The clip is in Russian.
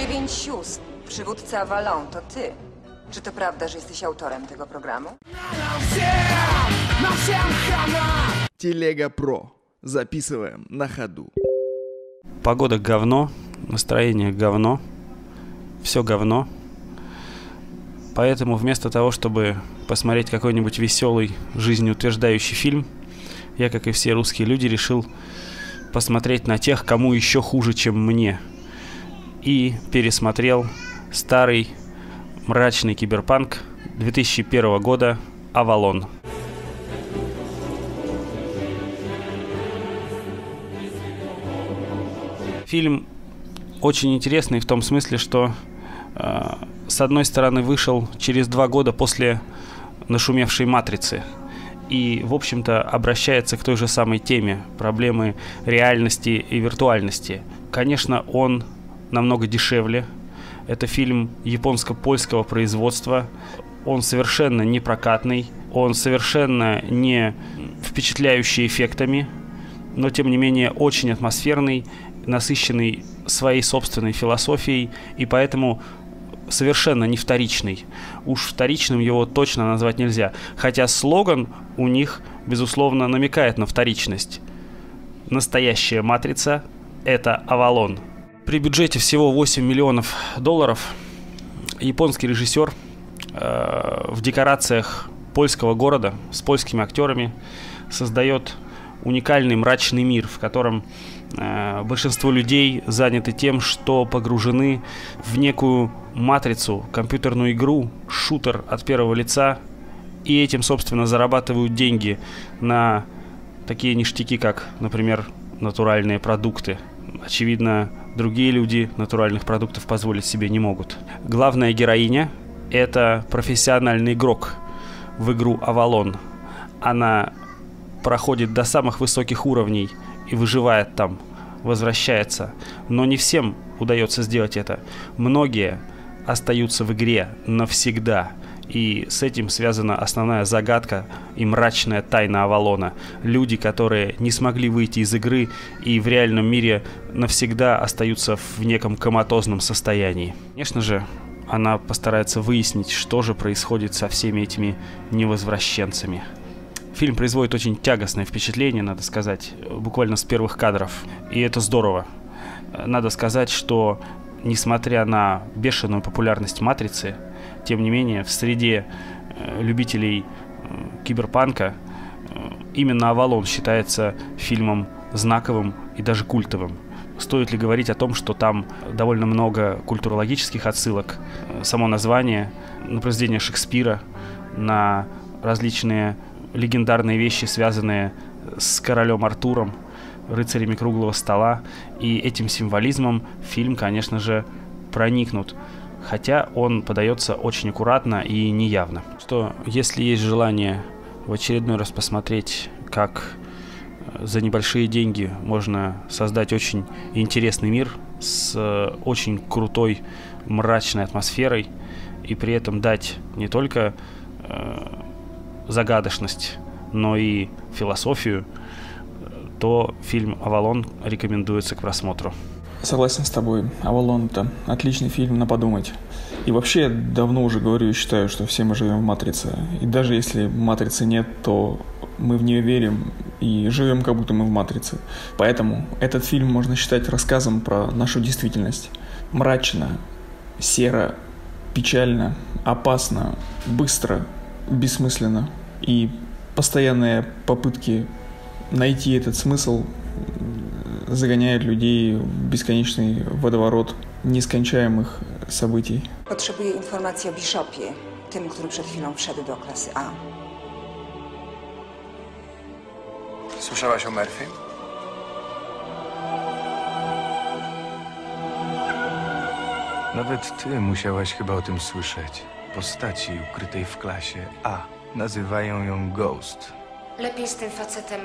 Dziewięć sióstr, przywódca Avalon, to ty. Czy to prawda, że jesteś autorem tego programu? Телега Про. Записываем на ходу. Погода говно, настроение говно, все говно. Поэтому вместо того, чтобы посмотреть какой-нибудь веселый, жизнеутверждающий фильм, я, как и все русские люди, решил посмотреть на тех, кому еще хуже, чем мне. И пересмотрел старый мрачный киберпанк 2001 года «Авалон». Фильм очень интересный в том смысле, что э, с одной стороны вышел через два года после нашумевшей «Матрицы», и, в общем-то, обращается к той же самой теме проблемы реальности и виртуальности. Конечно, он намного дешевле. Это фильм японско-польского производства. Он совершенно не прокатный, он совершенно не впечатляющий эффектами, но тем не менее очень атмосферный, насыщенный своей собственной философией и поэтому совершенно не вторичный. Уж вторичным его точно назвать нельзя. Хотя слоган у них, безусловно, намекает на вторичность. Настоящая матрица – это Авалон. При бюджете всего 8 миллионов долларов японский режиссер э, в декорациях польского города с польскими актерами создает уникальный мрачный мир, в котором э, большинство людей заняты тем, что погружены в некую матрицу, компьютерную игру, шутер от первого лица, и этим, собственно, зарабатывают деньги на такие ништяки, как, например, натуральные продукты. Очевидно, другие люди натуральных продуктов позволить себе не могут. Главная героиня – это профессиональный игрок в игру «Авалон». Она проходит до самых высоких уровней и выживает там, возвращается. Но не всем удается сделать это. Многие остаются в игре навсегда. И с этим связана основная загадка и мрачная тайна Авалона. Люди, которые не смогли выйти из игры и в реальном мире навсегда остаются в неком коматозном состоянии. Конечно же, она постарается выяснить, что же происходит со всеми этими невозвращенцами. Фильм производит очень тягостное впечатление, надо сказать, буквально с первых кадров. И это здорово. Надо сказать, что несмотря на бешеную популярность «Матрицы», тем не менее в среде э, любителей э, киберпанка э, именно «Авалон» считается фильмом знаковым и даже культовым. Стоит ли говорить о том, что там довольно много культурологических отсылок, само название, на произведение Шекспира, на различные легендарные вещи, связанные с королем Артуром, рыцарями круглого стола. И этим символизмом фильм, конечно же, проникнут. Хотя он подается очень аккуратно и неявно. Что если есть желание в очередной раз посмотреть, как э, за небольшие деньги можно создать очень интересный мир с э, очень крутой мрачной атмосферой и при этом дать не только э, загадочность, но и философию, то фильм «Авалон» рекомендуется к просмотру. Согласен с тобой. «Авалон» — это отличный фильм на подумать. И вообще, давно уже говорю и считаю, что все мы живем в «Матрице». И даже если «Матрицы» нет, то мы в нее верим и живем, как будто мы в «Матрице». Поэтому этот фильм можно считать рассказом про нашу действительность. Мрачно, серо, печально, опасно, быстро, бессмысленно. И постоянные попытки найти этот смысл загоняют людей w бесконечный водоворот нескончаемых событий. Potrzebuję informacji o Bishopie, tym, który przed chwilą wszedł do klasy A. Słyszałaś o Murphy? Nawet ty musiałaś chyba o tym słyszeć. Postaci ukrytej w klasie A. Nazywają ją Ghost. Lepiej z tym facetem.